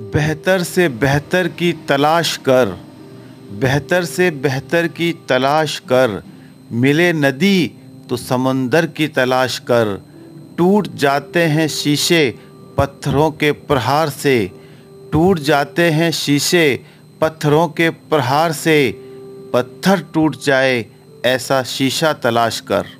बेहतर से बेहतर की तलाश कर, बेहतर से बेहतर की तलाश कर। मिले नदी तो समंदर की तलाश कर। टूट जाते हैं शीशे पत्थरों के प्रहार से। टूट जाते हैं शीशे पत्थरों के प्रहार से। पत्थर टूट जाए ऐसा शीशा तलाश कर।